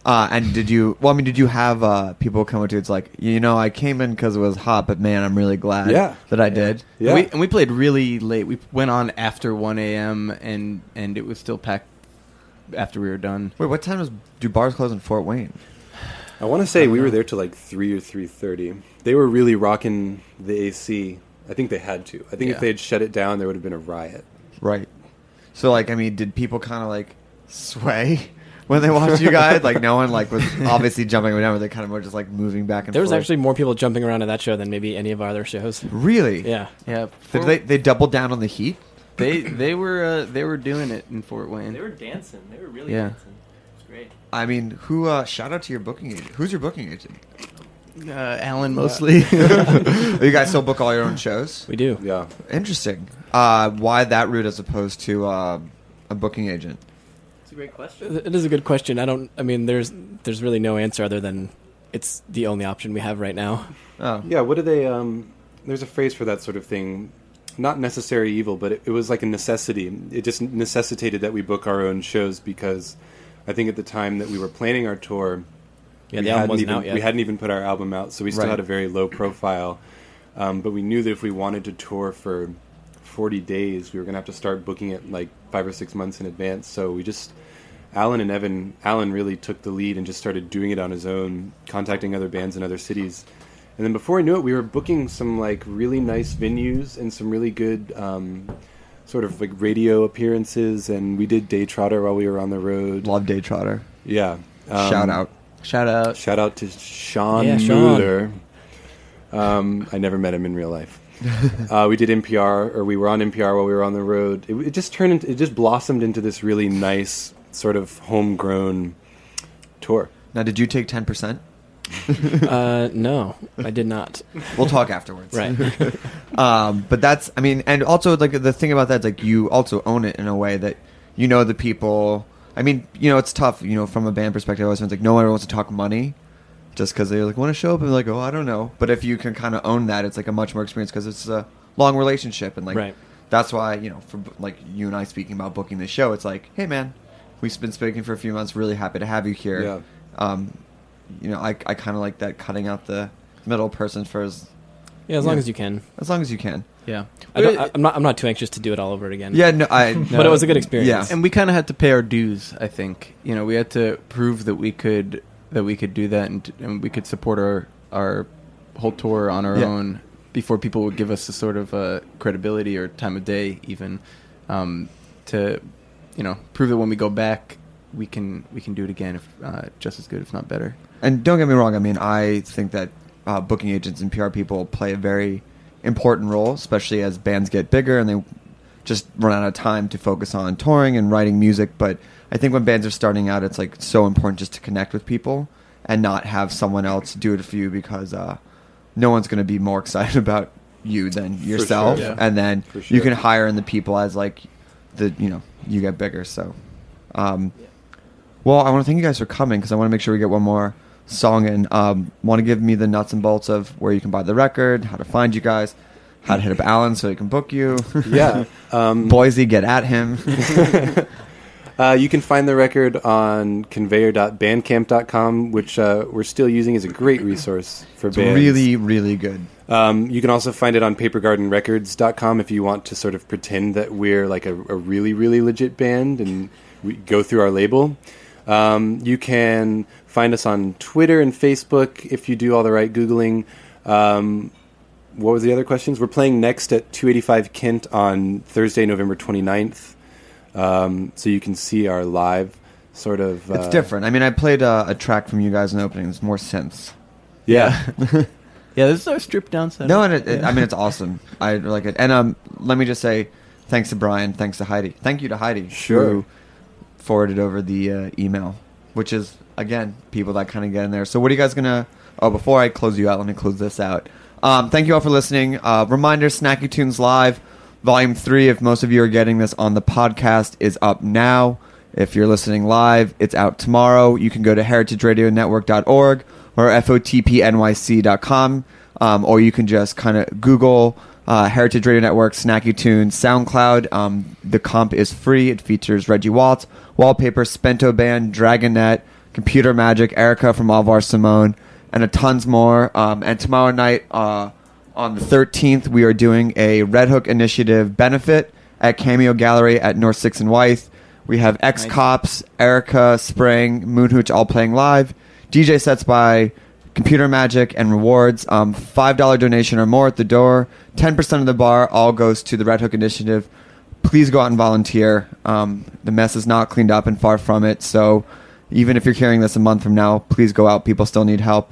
Uh, and did you? Well, I mean, did you have uh, people come up to you? It's like, you know, I came in because it was hot, but man, I'm really glad Yeah. that I did. yeah And we, and we played really late. We went on after 1 a.m. and and it was still packed after we were done. Wait, what time does do bars close in Fort Wayne? I want to say we were there till like 3 or 3.30 they were really rocking the ac i think they had to i think Yeah. if they had shut it down there would have been a riot Right. So, like, I mean, did people kind of like sway when they watched you guys? like, no one like was obviously jumping around, but they kind of were just like moving back and forth. there was forth. actually more people jumping around at that show than maybe any of our other shows. really. Yeah. Yeah. Did they they doubled down on the heat? They they were uh, they were doing it in Fort Wayne. They were dancing. They were really Yeah. dancing. It was great. I mean, who? uh Shout out to your booking agent. Who's your booking agent? Uh, Alan mostly. you guys still book all your own shows? We do. yeah Interesting. Uh, why that route as opposed to uh, a booking agent? It's a great question. It is a good question. I don't. I mean, there's there's really no answer other than it's the only option we have right now. Oh, Yeah, what do they? Um, there's a phrase for that sort of thing. Not necessary evil, but it, it was like a necessity. It just necessitated that we book our own shows because I think at the time that we were planning our tour, Yeah, we album hadn't even. We hadn't even put our album out, so we still Right. had a very low profile. Um, but we knew that if we wanted to tour for 40 days. We were going to have to start booking it like five or six months in advance. So we just, Alan and Evan, Alan really took the lead and just started doing it on his own, contacting other bands in other cities. And then before I knew it, we were booking some like really nice venues and some really good um, sort of like radio appearances. And we did Daytrotter while we were on the road. Love Daytrotter. Yeah. Um, Shout out. Shout out. Shout out to Sean Yeah, Sean. Moeller. Um, I never met him in real life. uh, we did NPR, or we were on NPR while we were on the road. It, it just turned into, it just blossomed into this really nice sort of homegrown tour. Now, did you take ten percent? uh, no, I did not. We'll talk afterwards. Right. um, but that's, I mean, and also like the thing about that is like you also own it in a way that you know the people. I mean, you know, it's tough. You know, from a band perspective, I always it's like no one ever wants to talk money, just because they like want to show up and like, oh, I don't know. But if you can kind of own that, it's like a much more experience because it's a long relationship and like Right. that's why you know, for like you and I speaking about booking this show, it's like, hey man, we've been speaking for a few months. Really happy to have you here. Yeah. Um, you know, I I kind of like that cutting out the middle person for as Yeah, as long as you can. as long as you can. Yeah. I don't, I, I'm not. I'm not too anxious to do it all over again. Yeah, no, I. But it was a good experience. Yeah. and we kind of had to pay our dues. I think you know we had to prove that we could that we could do that and, and we could support our our whole tour on our Yeah. own before people would give us a sort of uh, credibility or time of day even um, to you know prove that when we go back we can we can do it again if uh, just as good if not better. And don't get me wrong. I mean, I think that uh, booking agents and PR people play a very important role, especially as bands get bigger and they just run out of time to focus on touring and writing music. But I think when bands are starting out, it's like so important just to connect with people and not have someone else do it for you because uh, no one's going to be more excited about you than yourself. sure, yeah. And then For you can hire in the people as like the you know you get bigger. So. Um, well, I want to thank you guys for coming because I want to make sure we get one more song. Um, want to give me the nuts and bolts of where you can buy the record, how to find you guys, how to hit up Alan so he can book you. Yeah. Um, Boise, get at him. Uh, you can find the record on conveyor.bandcamp.com, which uh, we're still using as a great resource for It's bands. really, really good. Um, you can also find it on papergardenrecords.com if you want to sort of pretend that we're like a, a really, really legit band and we go through our label. Um, you can find us on Twitter and Facebook if you do all the right Googling. Um, what was the other questions? We're playing next at 285 Kent on Thursday, November 29th. Um, so you can see our live sort of. It's uh, different. I mean, I played uh, a track from you guys in the opening. It's more synths. Yeah. Yeah, this is our stripped down set. No, and it, it, I mean it's awesome. I like it. And um, let me just say, thanks to Brian, thanks to Heidi, thank you to Heidi, Sure. who forwarded over the uh, email, which is again people that kind of get in there. So what are you guys gonna? Oh, before I close you out, let me close this out. Um, thank you all for listening. Uh, reminder: Snacky Tunes Live, Volume Three. If most of you are getting this on the podcast, is up now. If you're listening live, it's out tomorrow. You can go to heritageradionetwork.org or fotpnyc.com, um, or you can just kind of Google uh, Heritage Radio Network, Snacky Tunes, SoundCloud. Um, the comp is free. It features Reggie Waltz, Wallpaper, Spento Band, Dragonet, Computer Magic, Erika from Au Revoir Simone, and a tons more. Um, and tomorrow night, uh, on the 13th, we are doing a Red Hook Initiative benefit at Cameo Gallery at North 6 and Wythe. We have Ex Cops, Erika, Spring, Moon Hooch all playing live. DJ sets by Computer Magic and rewards. Um, $5 donation or more at the door. 10% of the bar all goes to the Red Hook Initiative. Please go out and volunteer. Um, the mess is not cleaned up and far from it. So even if you're hearing this a month from now, please go out. People still need help.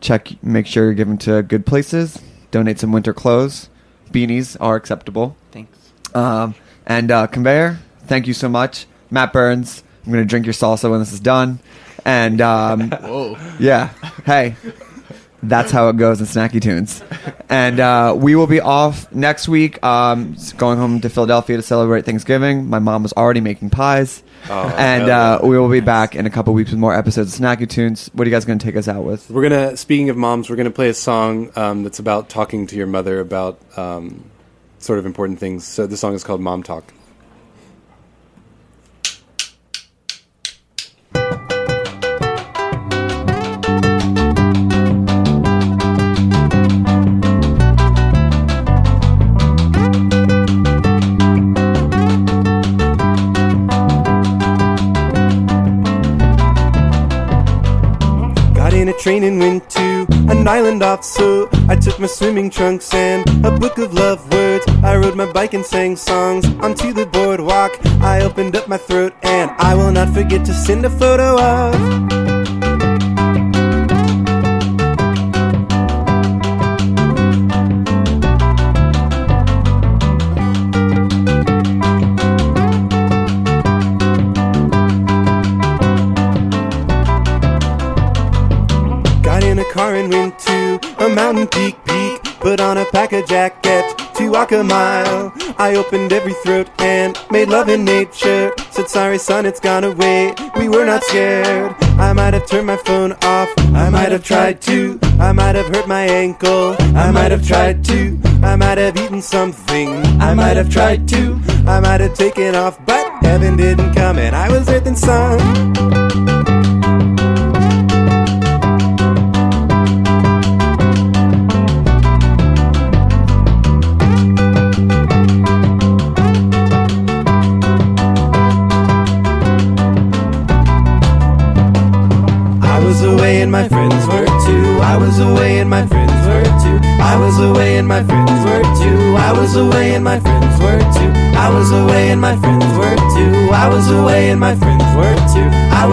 Check, make sure you're giving to good places. Donate some winter clothes. Beanies are acceptable. Thanks. Um, and uh, Conveyor, thank you so much. Matt Burns, I'm going to drink your salsa when this is done. And um, Whoa. yeah, hey, that's how it goes in Snacky Tunes. And uh, we will be off next week, um, going home to Philadelphia to celebrate Thanksgiving. My mom was already making pies. Oh, and uh, we will be back in a couple weeks with more episodes of Snacky Tunes. What are you guys going to take us out with? We're gonna. Speaking of moms, we're gonna play a song um, that's about talking to your mother about um, sort of important things. So the song is called "Mom Talk." Island off. So I took my swimming trunks and a book of love words. I rode my bike and sang songs onto the boardwalk. I opened up my throat and I will not forget to send a photo of. Put on a pack jacket to walk a mile. I opened every throat and made love in nature. Said sorry son, it's gone away. We were not scared. I might have turned my phone off. I might have tried to. I might have hurt my ankle. I might have tried to. I might have eaten something. I might have tried to. I might have taken off, but heaven didn't come and I was earth and sun.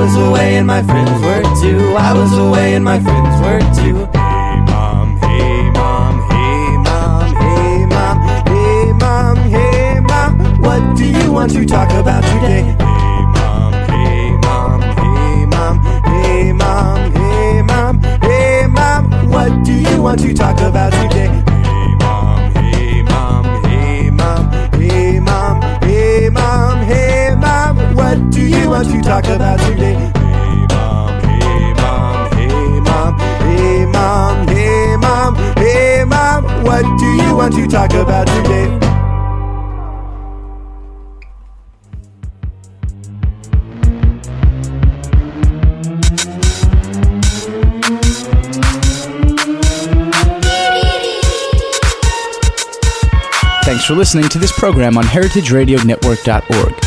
Was away and my friends were too. I was away and my friends were too. Hey mom, hey mom, hey mom, hey mom, hey mom, hey mom. What do you want to talk about today? Hey mom, hey mom, hey mom, hey mom, hey mom, hey mom. What do you want to talk about today? What do you want to talk about today? Hey mom, hey mom, hey mom, hey mom, hey mom, hey mom. What do you want to talk about today? Thanks for listening to this program on heritageradionetwork.org.